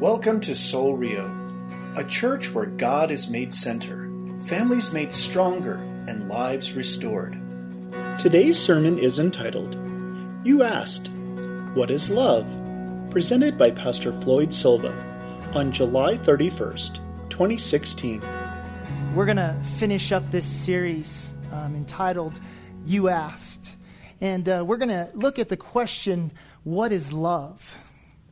Welcome to Soul Rio, a church where God is made center, families made stronger, and lives restored. Today's sermon is entitled, You Asked, What is Love? presented by Pastor Floyd Silva on July 31st, 2016. We're going to finish up this series um, entitled You Asked. And uh, we're going to look at the question, What is love?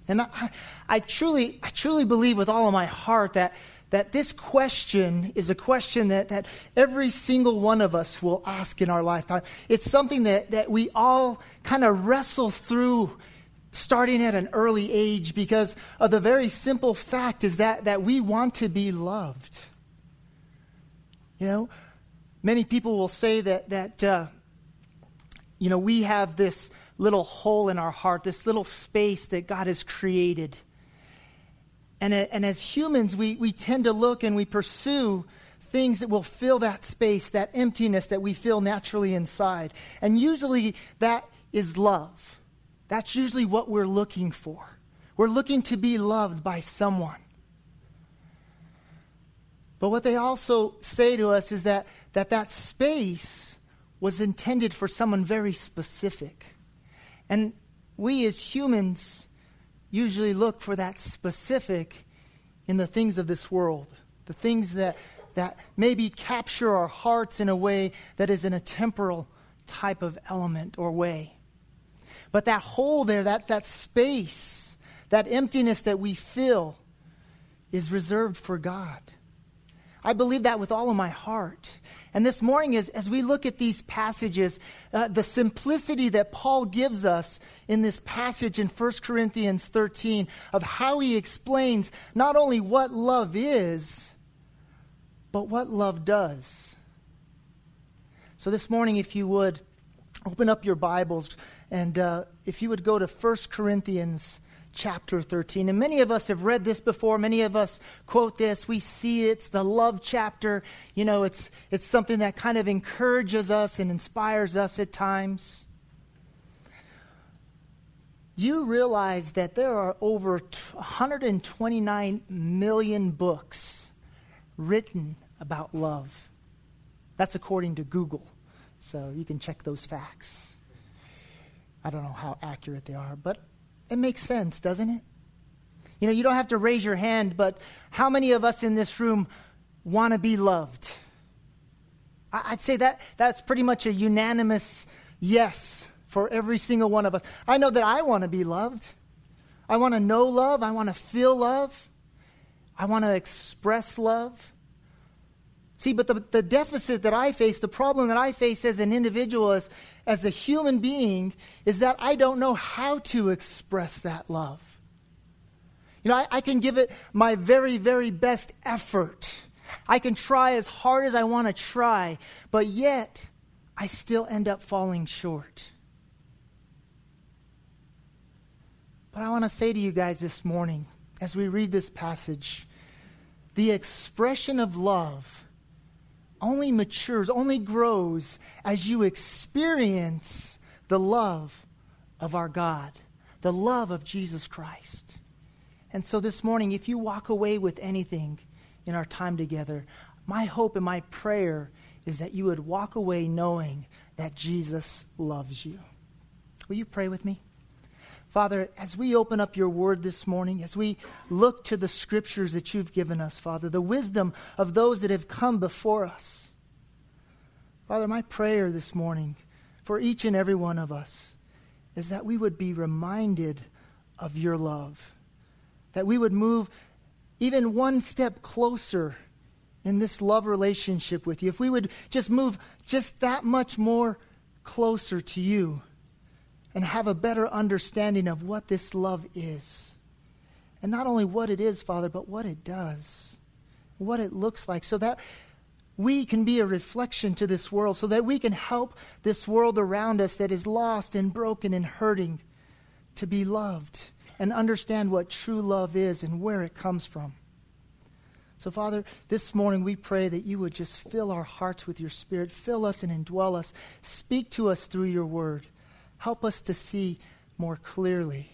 And I, I, truly, I truly believe with all of my heart that, that this question is a question that, that every single one of us will ask in our lifetime. It's something that, that we all kind of wrestle through starting at an early age because of the very simple fact is that, that we want to be loved. You know, many people will say that, that uh, you know, we have this little hole in our heart, this little space that God has created. And, and as humans, we, we tend to look and we pursue things that will fill that space, that emptiness that we feel naturally inside. And usually that is love. That's usually what we're looking for. We're looking to be loved by someone. But what they also say to us is that that, that space was intended for someone very specific. And we as humans usually look for that specific in the things of this world, the things that, that maybe capture our hearts in a way that is in a temporal type of element or way. But that hole there, that, that space, that emptiness that we fill is reserved for God. I believe that with all of my heart. And this morning, as, as we look at these passages, uh, the simplicity that Paul gives us in this passage in 1 Corinthians 13 of how he explains not only what love is, but what love does. So this morning, if you would, open up your Bibles and uh, if you would go to 1 Corinthians chapter 13. And many of us have read this before. Many of us quote this. We see it's the love chapter. You know, it's, it's something that kind of encourages us and inspires us at times. You realize that there are over 129 million books written about love. That's according to Google. So you can check those facts. I don't know how accurate they are, but it makes sense, doesn't it? You know, you don't have to raise your hand, but how many of us in this room want to be loved? I'd say that that's pretty much a unanimous yes for every single one of us. I know that I want to be loved. I want to know love. I want to feel love. I want to express love. See, but the, the deficit that I face, the problem that I face as an individual, as, as a human being, is that I don't know how to express that love. You know, I, I can give it my very, very best effort. I can try as hard as I want to try, but yet I still end up falling short. But I want to say to you guys this morning, as we read this passage, the expression of love only matures, only grows as you experience the love of our God, the love of Jesus Christ. And so this morning, if you walk away with anything in our time together, my hope and my prayer is that you would walk away knowing that Jesus loves you. Will you pray with me? Father, as we open up your word this morning, as we look to the scriptures that you've given us, Father, the wisdom of those that have come before us, Father, my prayer this morning for each and every one of us is that we would be reminded of your love, that we would move even one step closer in this love relationship with you. If we would just move just that much more closer to you and have a better understanding of what this love is. And not only what it is, Father, but what it does, what it looks like, so that we can be a reflection to this world, so that we can help this world around us that is lost and broken and hurting to be loved and understand what true love is and where it comes from. So, Father, this morning we pray that you would just fill our hearts with your Spirit, fill us and indwell us, speak to us through your word. Help us to see more clearly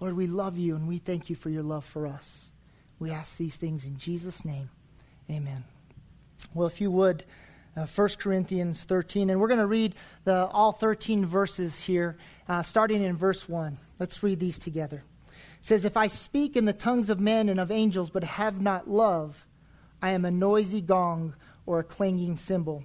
Lord, we love you and we thank you for your love for us. We ask these things in Jesus' name. Amen. Well, if you would, uh, 1 Corinthians 13, and we're going to read the, all 13 verses here, uh, starting in verse 1. Let's read these together. It says, If I speak in the tongues of men and of angels, but have not love, I am a noisy gong or a clanging cymbal.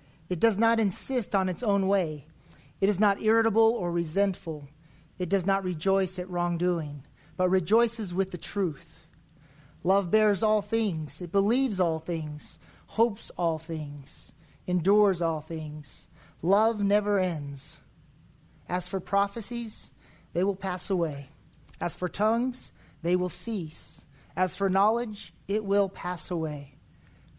It does not insist on its own way. It is not irritable or resentful. It does not rejoice at wrongdoing, but rejoices with the truth. Love bears all things. It believes all things hopes all things, endures all things. Love never ends. As for prophecies, they will pass away. As for tongues, they will cease. As for knowledge, it will pass away.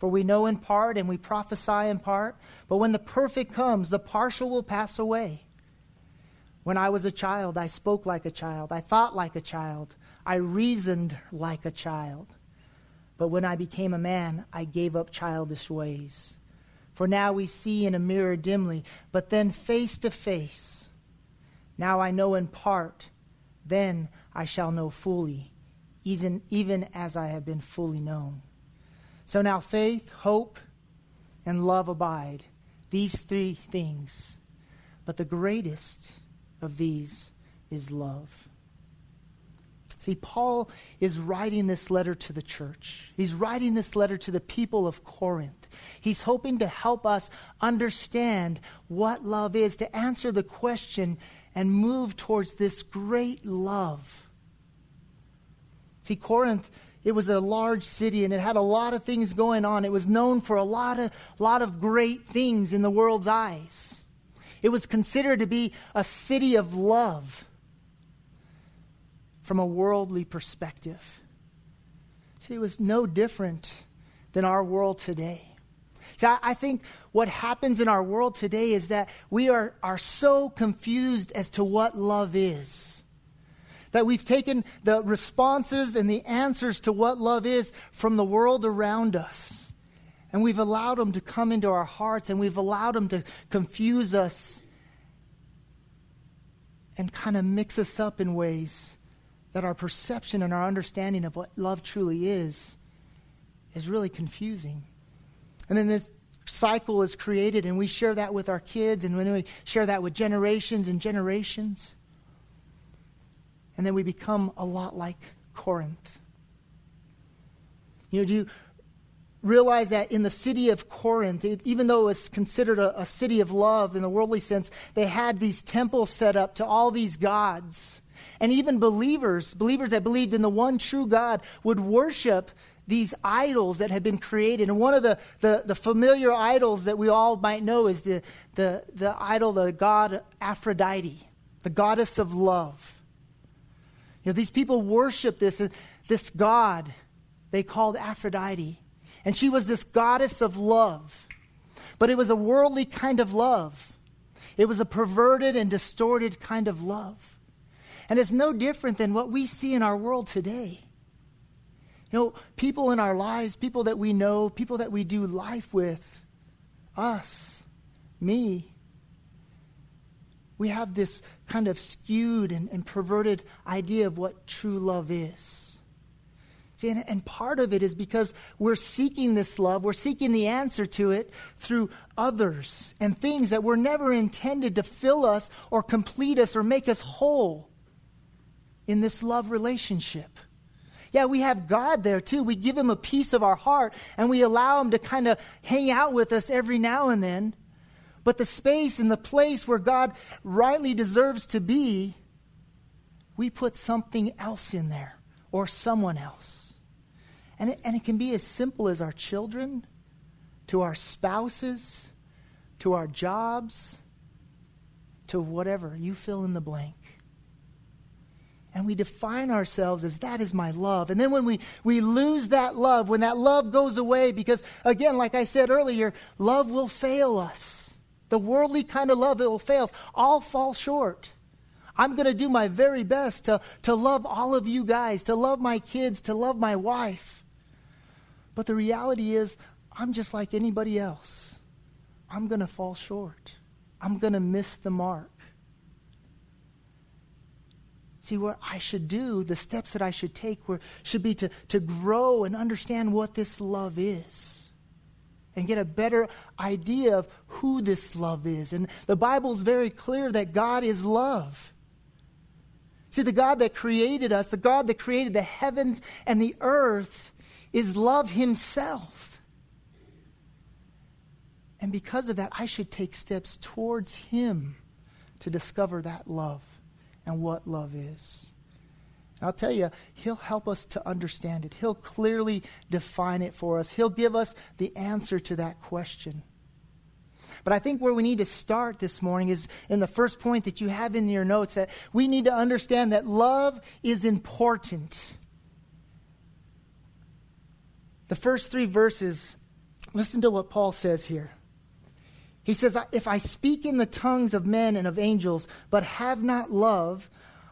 For we know in part and we prophesy in part, but when the perfect comes, the partial will pass away. When I was a child, I spoke like a child, I thought like a child, I reasoned like a child. But when I became a man, I gave up childish ways. For now we see in a mirror dimly, but then face to face. Now I know in part, then I shall know fully, even, even as I have been fully known. So now faith, hope, and love abide, these three things. But the greatest of these is love. See, Paul is writing this letter to the church. He's writing this letter to the people of Corinth. He's hoping to help us understand what love is, to answer the question and move towards this great love. See, Corinth, it was a large city and it had a lot of things going on. It was known for a lot of, lot of great things in the world's eyes. It was considered to be a city of love from a worldly perspective. See, it was no different than our world today. See, I, I think what happens in our world today is that we are, are so confused as to what love is. That we've taken the responses and the answers to what love is from the world around us. And we've allowed them to come into our hearts and we've allowed them to confuse us and kind of mix us up in ways that our perception and our understanding of what love truly is is really confusing. And then this cycle is created, and we share that with our kids, and when we share that with generations and generations. And then we become a lot like Corinth. You know, do you realize that in the city of Corinth, it, even though it was considered a, a city of love in the worldly sense, they had these temples set up to all these gods. And even believers, believers that believed in the one true God, would worship these idols that had been created. And one of the, the, the, familiar idols that we all might know is the, the, the idol, the god Aphrodite, the goddess of love. You know, these people worship this, this god they called Aphrodite. And she was this goddess of love. But it was a worldly kind of love. It was a perverted and distorted kind of love. And it's no different than what we see in our world today. You know, people in our lives, people that we know, people that we do life with, us, me, we have this kind of skewed and, and perverted idea of what true love is. See, and, and part of it is because we're seeking this love, we're seeking the answer to it through others and things that were never intended to fill us or complete us or make us whole in this love relationship. Yeah, we have God there too. We give him a piece of our heart and we allow him to kind of hang out with us every now and then. But the space and the place where God rightly deserves to be, we put something else in there or someone else. And it, and it can be as simple as our children, to our spouses, to our jobs, to whatever. You fill in the blank. And we define ourselves as that is my love. And then when we, we lose that love, when that love goes away, because again, like I said earlier, love will fail us. The worldly kind of love, it will fail. I'll fall short. I'm going to do my very best to, to love all of you guys, to love my kids, to love my wife. But the reality is, I'm just like anybody else. I'm going to fall short. I'm going to miss the mark. See, what I should do, the steps that I should take were, should be to, to grow and understand what this love is and get a better idea of who this love is. And the Bible is very clear that God is love. See, the God that created us, the God that created the heavens and the earth, is love himself. And because of that, I should take steps towards him to discover that love and what love is. And I'll tell you, He'll help us to understand it. He'll clearly define it for us. He'll give us the answer to that question. But I think where we need to start this morning is in the first point that you have in your notes that we need to understand that love is important. The first three verses, listen to what Paul says here. He says, If I speak in the tongues of men and of angels, but have not love,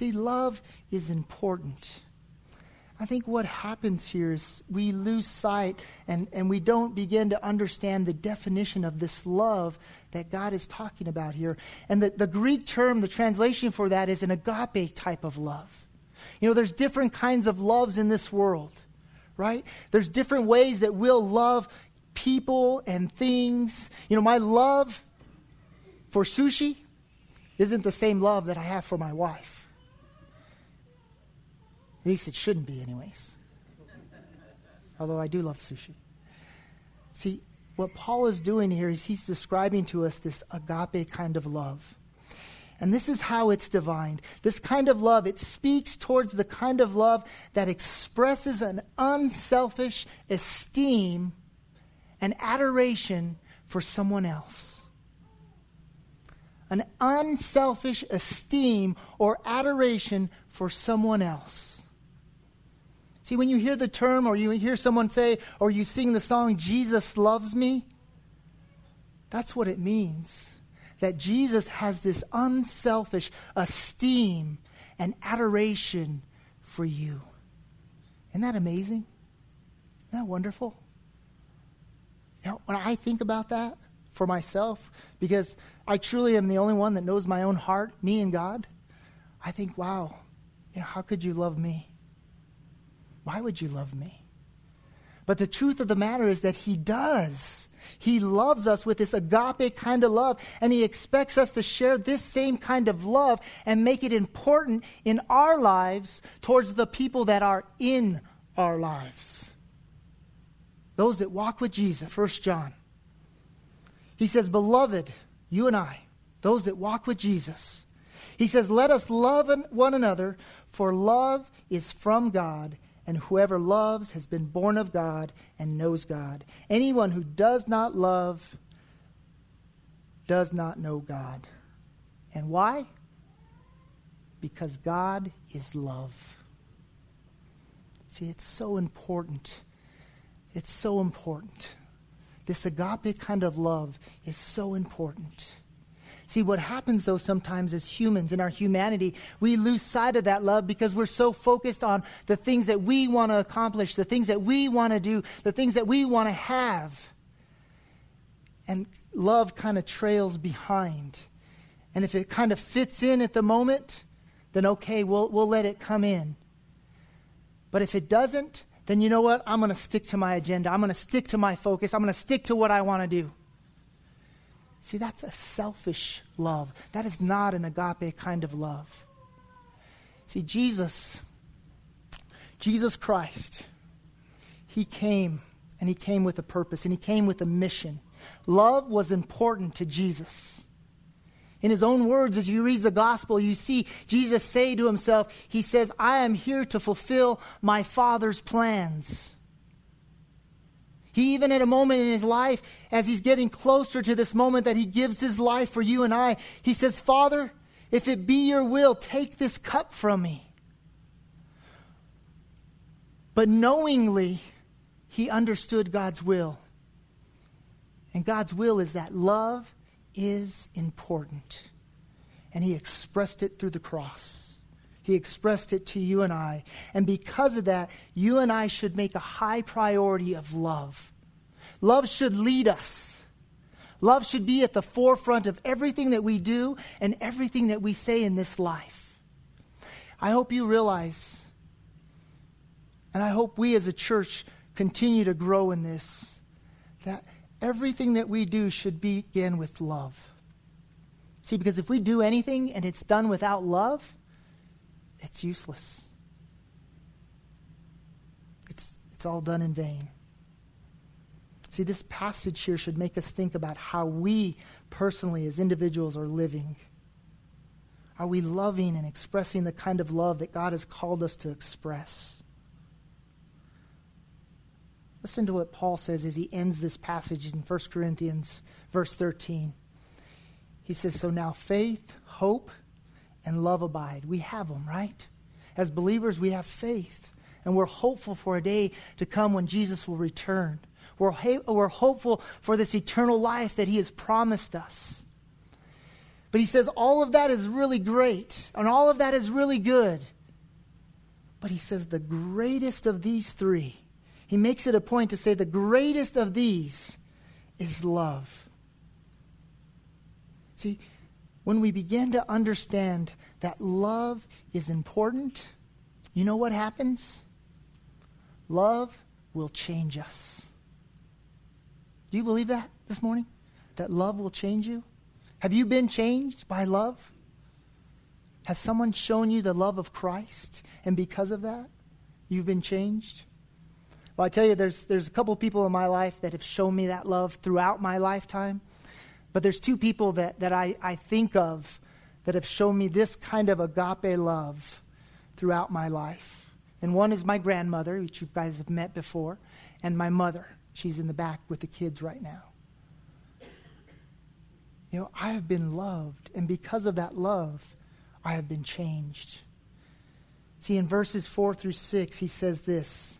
See, love is important. I think what happens here is we lose sight and, and we don't begin to understand the definition of this love that God is talking about here. And the, the Greek term, the translation for that is an agape type of love. You know, there's different kinds of loves in this world, right? There's different ways that we'll love people and things. You know, my love for sushi isn't the same love that I have for my wife. At least it shouldn't be, anyways. Although I do love sushi. See, what Paul is doing here is he's describing to us this agape kind of love. And this is how it's divined. This kind of love, it speaks towards the kind of love that expresses an unselfish esteem and adoration for someone else an unselfish esteem or adoration for someone else. See, when you hear the term or you hear someone say or you sing the song, Jesus loves me, that's what it means. That Jesus has this unselfish esteem and adoration for you. Isn't that amazing? Isn't that wonderful? You know, when I think about that for myself, because I truly am the only one that knows my own heart, me and God, I think, wow, you know, how could you love me? Why would you love me? But the truth of the matter is that He does. He loves us with this agape kind of love, and He expects us to share this same kind of love and make it important in our lives towards the people that are in our lives. Those that walk with Jesus, First John. He says, Beloved, you and I, those that walk with Jesus. He says, Let us love one another, for love is from God, and whoever loves has been born of God and knows God. Anyone who does not love does not know God. And why? Because God is love. See, it's so important. It's so important. This agape kind of love is so important. See, what happens though sometimes as humans in our humanity, we lose sight of that love because we're so focused on the things that we want to accomplish, the things that we want to do, the things that we want to have. And love kind of trails behind. And if it kind of fits in at the moment, then okay, we'll, we'll let it come in. But if it doesn't, then you know what? I'm going to stick to my agenda. I'm going to stick to my focus. I'm going to stick to what I want to do. See, that's a selfish love. That is not an agape kind of love. See, Jesus, Jesus Christ, he came and he came with a purpose and he came with a mission. Love was important to Jesus. In his own words, as you read the gospel, you see Jesus say to himself, He says, I am here to fulfill my Father's plans. He, even at a moment in his life, as he's getting closer to this moment that he gives his life for you and I, he says, Father, if it be your will, take this cup from me. But knowingly, he understood God's will. And God's will is that love is important. And he expressed it through the cross. He expressed it to you and I. And because of that, you and I should make a high priority of love. Love should lead us. Love should be at the forefront of everything that we do and everything that we say in this life. I hope you realize, and I hope we as a church continue to grow in this, that everything that we do should begin with love. See, because if we do anything and it's done without love, it's useless. It's, it's all done in vain. See, this passage here should make us think about how we personally, as individuals, are living. Are we loving and expressing the kind of love that God has called us to express? Listen to what Paul says as he ends this passage in 1 Corinthians, verse 13. He says, So now faith, hope, and love abide. We have them, right? As believers, we have faith, and we're hopeful for a day to come when Jesus will return. We're, ha- we're hopeful for this eternal life that he has promised us. But he says all of that is really great, and all of that is really good. But he says the greatest of these three he makes it a point to say the greatest of these is love. See, when we begin to understand that love is important, you know what happens? Love will change us. Do you believe that this morning? That love will change you? Have you been changed by love? Has someone shown you the love of Christ? And because of that, you've been changed? Well, I tell you, there's, there's a couple people in my life that have shown me that love throughout my lifetime. But there's two people that, that I, I think of that have shown me this kind of agape love throughout my life. And one is my grandmother, which you guys have met before, and my mother. She's in the back with the kids right now. You know, I have been loved, and because of that love, I have been changed. See, in verses 4 through 6, he says this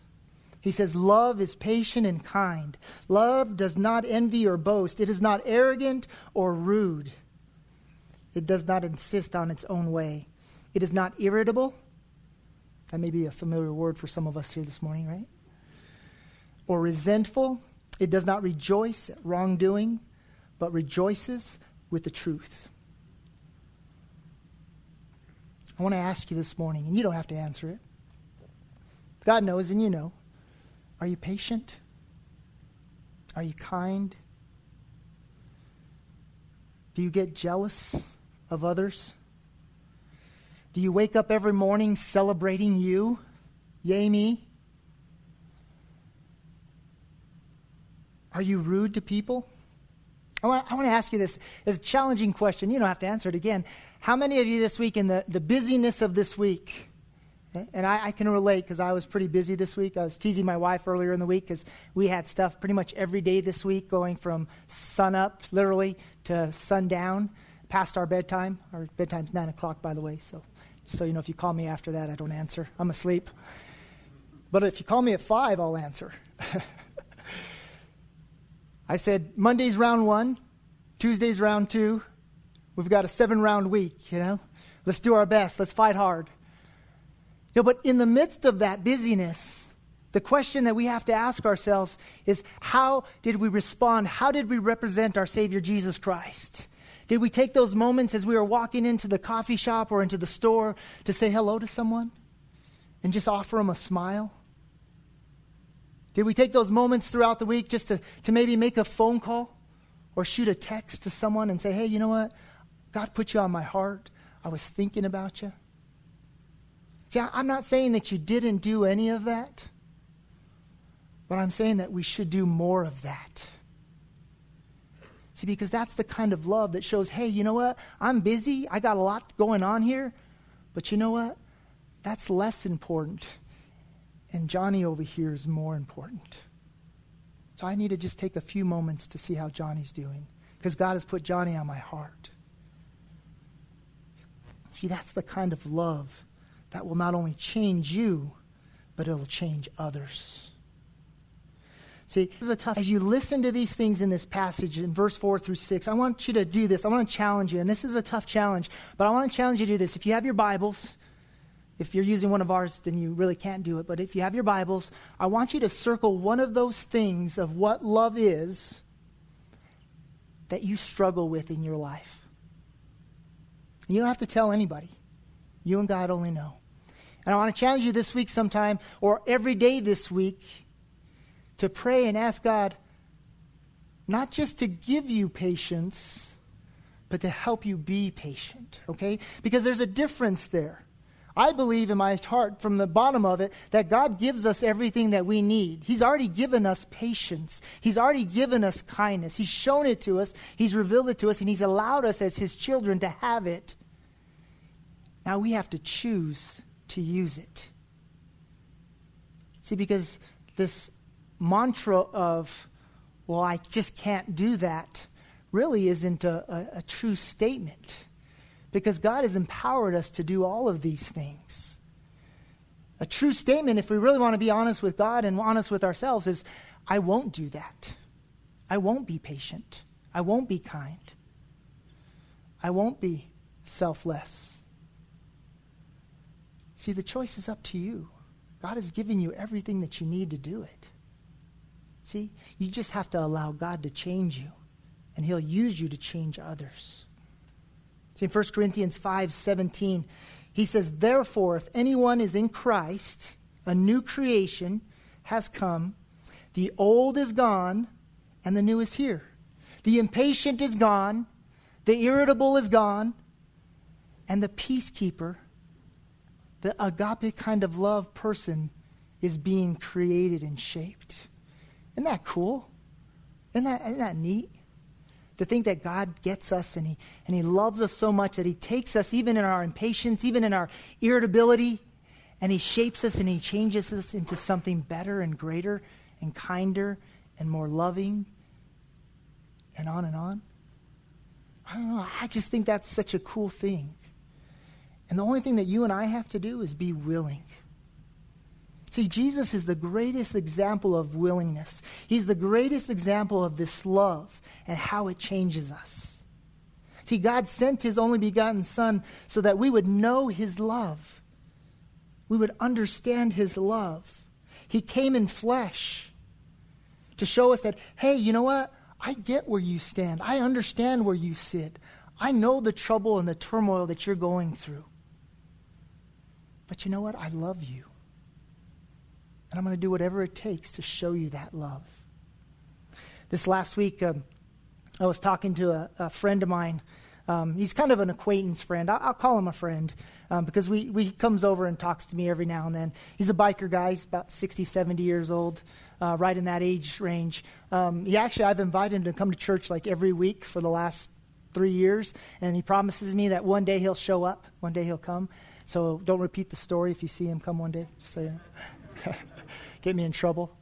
he says, Love is patient and kind. Love does not envy or boast. It is not arrogant or rude. It does not insist on its own way. It is not irritable. That may be a familiar word for some of us here this morning, right? Or resentful. It does not rejoice at wrongdoing, but rejoices with the truth. I want to ask you this morning, and you don't have to answer it. God knows, and you know. Are you patient? Are you kind? Do you get jealous of others? Do you wake up every morning celebrating you? Yay, me? Are you rude to people? Oh, I want, I want to ask you this. It's a challenging question. You don't have to answer it again. How many of you this week, in the, the busyness of this week, and I, I can relate because I was pretty busy this week. I was teasing my wife earlier in the week because we had stuff pretty much every day this week going from sun up, literally, to sundown, past our bedtime. Our bedtime's 9 o'clock, by the way. So, so you know, if you call me after that, I don't answer. I'm asleep. But if you call me at 5, I'll answer. I said, Monday's round one, Tuesday's round two. We've got a seven round week, you know? Let's do our best. Let's fight hard. Know, but in the midst of that busyness, the question that we have to ask ourselves is how did we respond? How did we represent our Savior Jesus Christ? Did we take those moments as we were walking into the coffee shop or into the store to say hello to someone and just offer them a smile? Did we take those moments throughout the week just to, to maybe make a phone call or shoot a text to someone and say, hey, you know what? God put you on my heart. I was thinking about you. See, I'm not saying that you didn't do any of that, but I'm saying that we should do more of that. See, because that's the kind of love that shows, hey, you know what? I'm busy. I got a lot going on here. But you know what? That's less important. And Johnny over here is more important. So I need to just take a few moments to see how Johnny's doing. Because God has put Johnny on my heart. See, that's the kind of love that will not only change you, but it'll change others. See, this is a tough. As you listen to these things in this passage in verse 4 through 6, I want you to do this. I want to challenge you. And this is a tough challenge, but I want to challenge you to do this. If you have your Bibles, if you're using one of ours, then you really can't do it. But if you have your Bibles, I want you to circle one of those things of what love is that you struggle with in your life. You don't have to tell anybody. You and God only know. And I want to challenge you this week sometime or every day this week to pray and ask God not just to give you patience, but to help you be patient, okay? Because there's a difference there. I believe in my heart, from the bottom of it, that God gives us everything that we need. He's already given us patience. He's already given us kindness. He's shown it to us. He's revealed it to us, and He's allowed us as His children to have it. Now we have to choose to use it. See, because this mantra of, well, I just can't do that, really isn't a, a, a true statement. Because God has empowered us to do all of these things. A true statement, if we really want to be honest with God and honest with ourselves, is I won't do that. I won't be patient. I won't be kind. I won't be selfless. See, the choice is up to you. God has given you everything that you need to do it. See, you just have to allow God to change you, and He'll use you to change others. See, in 1 Corinthians 5 17, he says, Therefore, if anyone is in Christ, a new creation has come, the old is gone, and the new is here. The impatient is gone, the irritable is gone, and the peacekeeper the agape kind of love person is being created and shaped. Isn't that cool? Isn't that, isn't that neat? To think that God gets us and he, and he loves us so much that He takes us even in our impatience, even in our irritability, and He shapes us and He changes us into something better and greater and kinder and more loving and on and on. I don't know. I just think that's such a cool thing. And the only thing that you and I have to do is be willing. See, Jesus is the greatest example of willingness. He's the greatest example of this love and how it changes us. See, God sent his only begotten Son so that we would know his love. We would understand his love. He came in flesh to show us that, hey, you know what? I get where you stand. I understand where you sit. I know the trouble and the turmoil that you're going through. But you know what? I love you. And I'm going to do whatever it takes to show you that love. This last week, um, I was talking to a, a friend of mine. Um, he's kind of an acquaintance friend. I'll, I'll call him a friend um, because we, we, he comes over and talks to me every now and then. He's a biker guy. He's about 60, 70 years old, uh, right in that age range. Um, he actually, I've invited him to come to church like every week for the last three years, and he promises me that one day he'll show up, one day he'll come. So don't repeat the story if you see him come one day. Say, get me in trouble.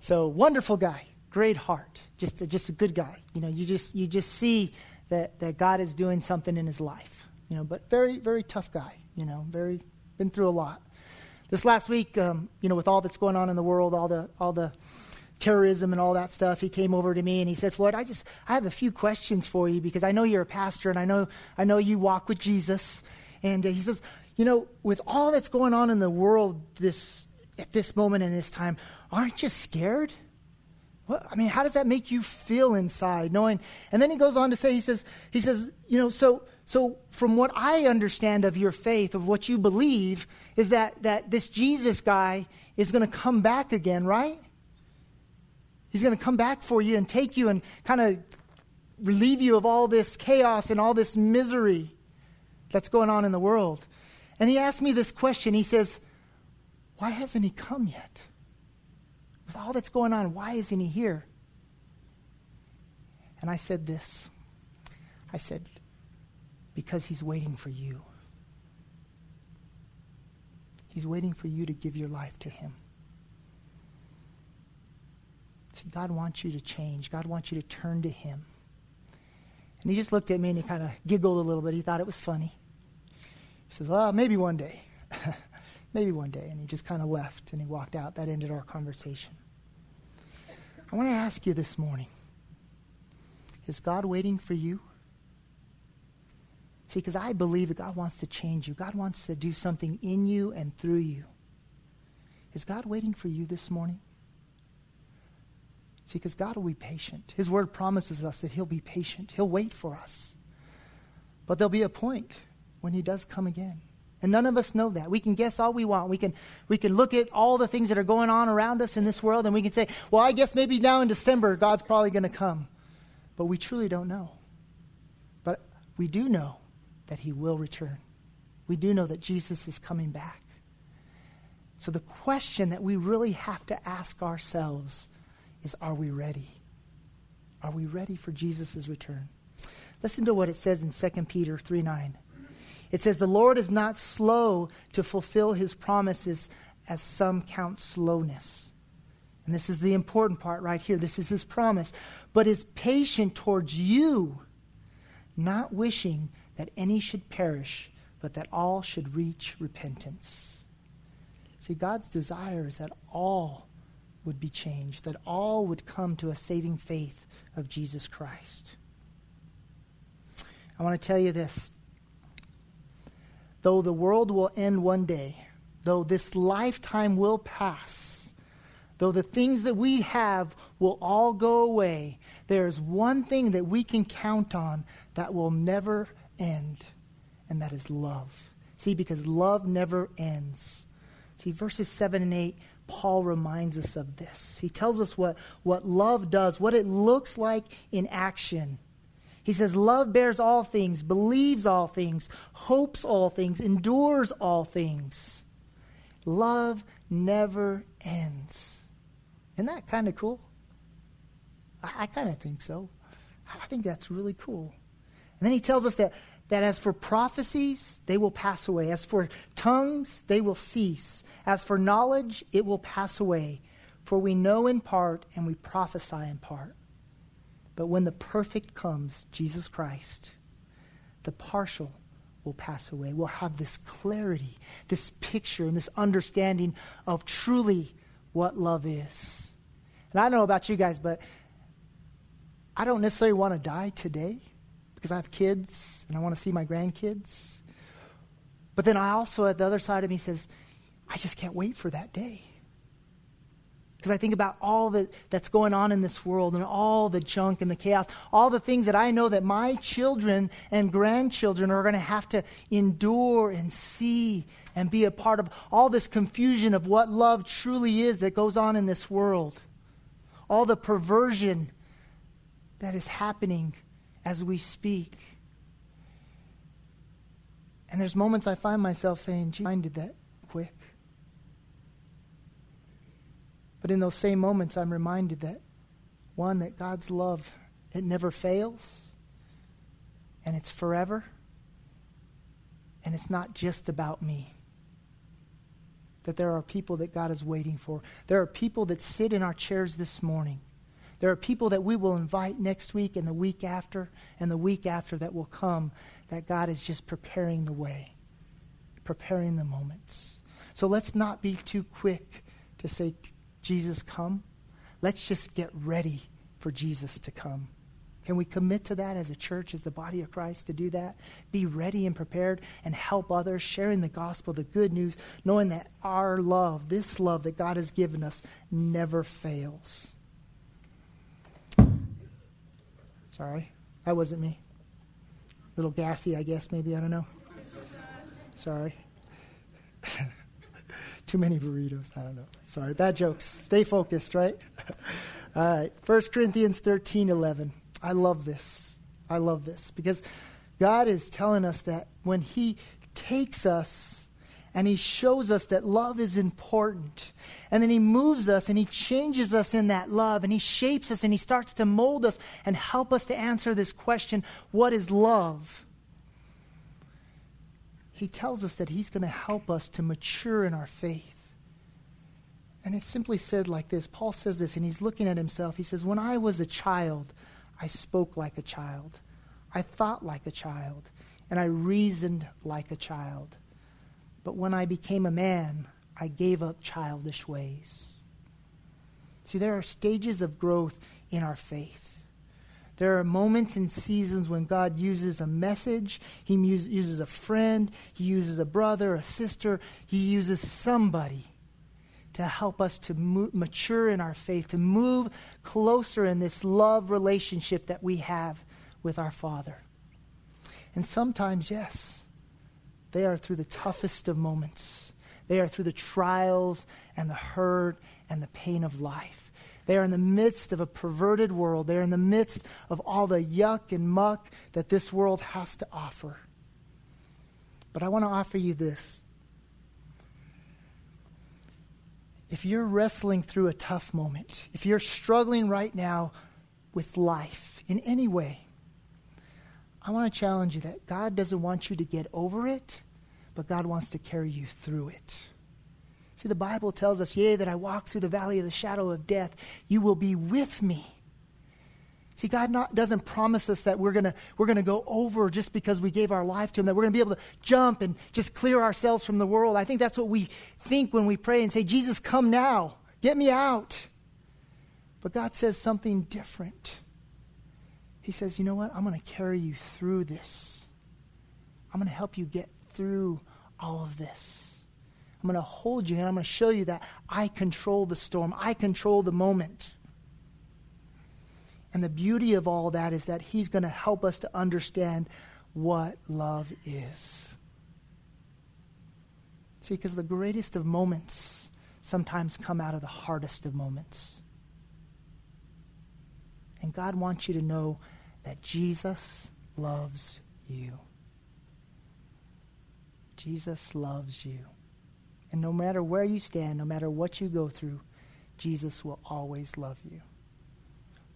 So wonderful guy, great heart, just a, just a good guy. You know, you just you just see that that God is doing something in his life. You know, but very very tough guy. You know, very been through a lot. This last week, um, you know, with all that's going on in the world, all the all the terrorism and all that stuff, he came over to me and he said, Floyd, I just I have a few questions for you because I know you're a pastor and I know I know you walk with Jesus. And uh, he says, you know, with all that's going on in the world this at this moment in this time, aren't you scared? What, I mean, how does that make you feel inside, knowing? And then he goes on to say, he says, he says, you know, so so from what I understand of your faith, of what you believe, is that that this Jesus guy is going to come back again, right? He's going to come back for you and take you and kind of relieve you of all this chaos and all this misery that's going on in the world. And he asked me this question. He says, Why hasn't he come yet? With all that's going on, why isn't he here? And I said this I said, Because he's waiting for you. He's waiting for you to give your life to him. See, God wants you to change. God wants you to turn to him. And he just looked at me and he kind of giggled a little bit. He thought it was funny. He says, Well, maybe one day. maybe one day. And he just kind of left and he walked out. That ended our conversation. I want to ask you this morning is God waiting for you? See, because I believe that God wants to change you. God wants to do something in you and through you. Is God waiting for you this morning? See, because God will be patient. His word promises us that He'll be patient. He'll wait for us. But there'll be a point when He does come again. And none of us know that. We can guess all we want. We can, we can look at all the things that are going on around us in this world and we can say, well, I guess maybe now in December God's probably going to come. But we truly don't know. But we do know that he will return. We do know that Jesus is coming back. So the question that we really have to ask ourselves is are we ready? Are we ready for Jesus' return? Listen to what it says in 2 Peter 3 9. It says, The Lord is not slow to fulfill his promises, as some count slowness. And this is the important part right here. This is his promise. But is patient towards you, not wishing that any should perish, but that all should reach repentance. See, God's desire is that all would be changed, that all would come to a saving faith of Jesus Christ. I want to tell you this. Though the world will end one day, though this lifetime will pass, though the things that we have will all go away, there is one thing that we can count on that will never end, and that is love. See, because love never ends. See, verses 7 and 8 Paul reminds us of this. He tells us what, what love does, what it looks like in action. He says, Love bears all things, believes all things, hopes all things, endures all things. Love never ends. Isn't that kind of cool? I, I kind of think so. I think that's really cool. And then he tells us that that as for prophecies, they will pass away. As for tongues, they will cease. As for knowledge, it will pass away. For we know in part and we prophesy in part. But when the perfect comes, Jesus Christ, the partial will pass away. We'll have this clarity, this picture, and this understanding of truly what love is. And I don't know about you guys, but I don't necessarily want to die today because I have kids and I want to see my grandkids. But then I also, at the other side of me, says, I just can't wait for that day. Because I think about all that, that's going on in this world and all the junk and the chaos, all the things that I know that my children and grandchildren are going to have to endure and see and be a part of all this confusion of what love truly is that goes on in this world. All the perversion that is happening as we speak. And there's moments I find myself saying, gee, mine did that quick. But in those same moments, I'm reminded that, one, that God's love, it never fails, and it's forever, and it's not just about me. That there are people that God is waiting for. There are people that sit in our chairs this morning there are people that we will invite next week and the week after and the week after that will come that God is just preparing the way, preparing the moments. So let's not be too quick to say, Jesus, come. Let's just get ready for Jesus to come. Can we commit to that as a church, as the body of Christ, to do that? Be ready and prepared and help others, sharing the gospel, the good news, knowing that our love, this love that God has given us, never fails. Sorry, that wasn't me. A little gassy, I guess, maybe. I don't know. Sorry. Too many burritos. I don't know. Sorry. Bad jokes. Stay focused, right? All right. 1 Corinthians 13 11. I love this. I love this because God is telling us that when He takes us and he shows us that love is important. And then he moves us and he changes us in that love and he shapes us and he starts to mold us and help us to answer this question what is love? He tells us that he's going to help us to mature in our faith. And it's simply said like this Paul says this, and he's looking at himself. He says, When I was a child, I spoke like a child, I thought like a child, and I reasoned like a child. But when I became a man, I gave up childish ways. See, there are stages of growth in our faith. There are moments and seasons when God uses a message, He uses a friend, He uses a brother, a sister, He uses somebody to help us to mo- mature in our faith, to move closer in this love relationship that we have with our Father. And sometimes, yes, they are through the toughest of moments. They are through the trials and the hurt and the pain of life. They are in the midst of a perverted world. They are in the midst of all the yuck and muck that this world has to offer. But I want to offer you this. If you're wrestling through a tough moment, if you're struggling right now with life in any way, I want to challenge you that God doesn't want you to get over it, but God wants to carry you through it. See, the Bible tells us, Yea, that I walk through the valley of the shadow of death, you will be with me. See, God not, doesn't promise us that we're going we're gonna go over just because we gave our life to Him, that we're going to be able to jump and just clear ourselves from the world. I think that's what we think when we pray and say, Jesus, come now, get me out. But God says something different. He says, You know what? I'm going to carry you through this. I'm going to help you get through all of this. I'm going to hold you and I'm going to show you that I control the storm, I control the moment. And the beauty of all that is that He's going to help us to understand what love is. See, because the greatest of moments sometimes come out of the hardest of moments. And God wants you to know that Jesus loves you. Jesus loves you. And no matter where you stand, no matter what you go through, Jesus will always love you.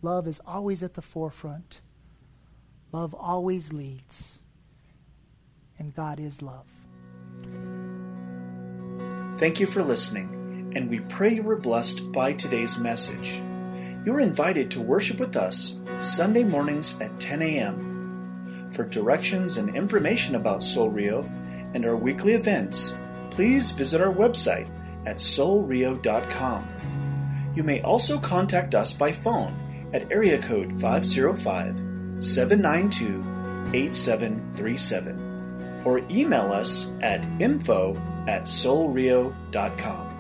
Love is always at the forefront. Love always leads. And God is love. Thank you for listening, and we pray you were blessed by today's message. You are invited to worship with us Sunday mornings at 10 a.m. For directions and information about Soul Rio and our weekly events, please visit our website at soulrio.com. You may also contact us by phone at area code 505 792 8737 or email us at info at soulrio.com.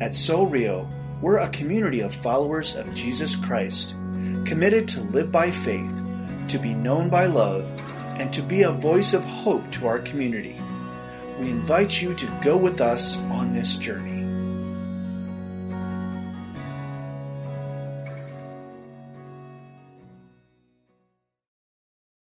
At Soul Rio, we're a community of followers of Jesus Christ, committed to live by faith, to be known by love, and to be a voice of hope to our community. We invite you to go with us on this journey.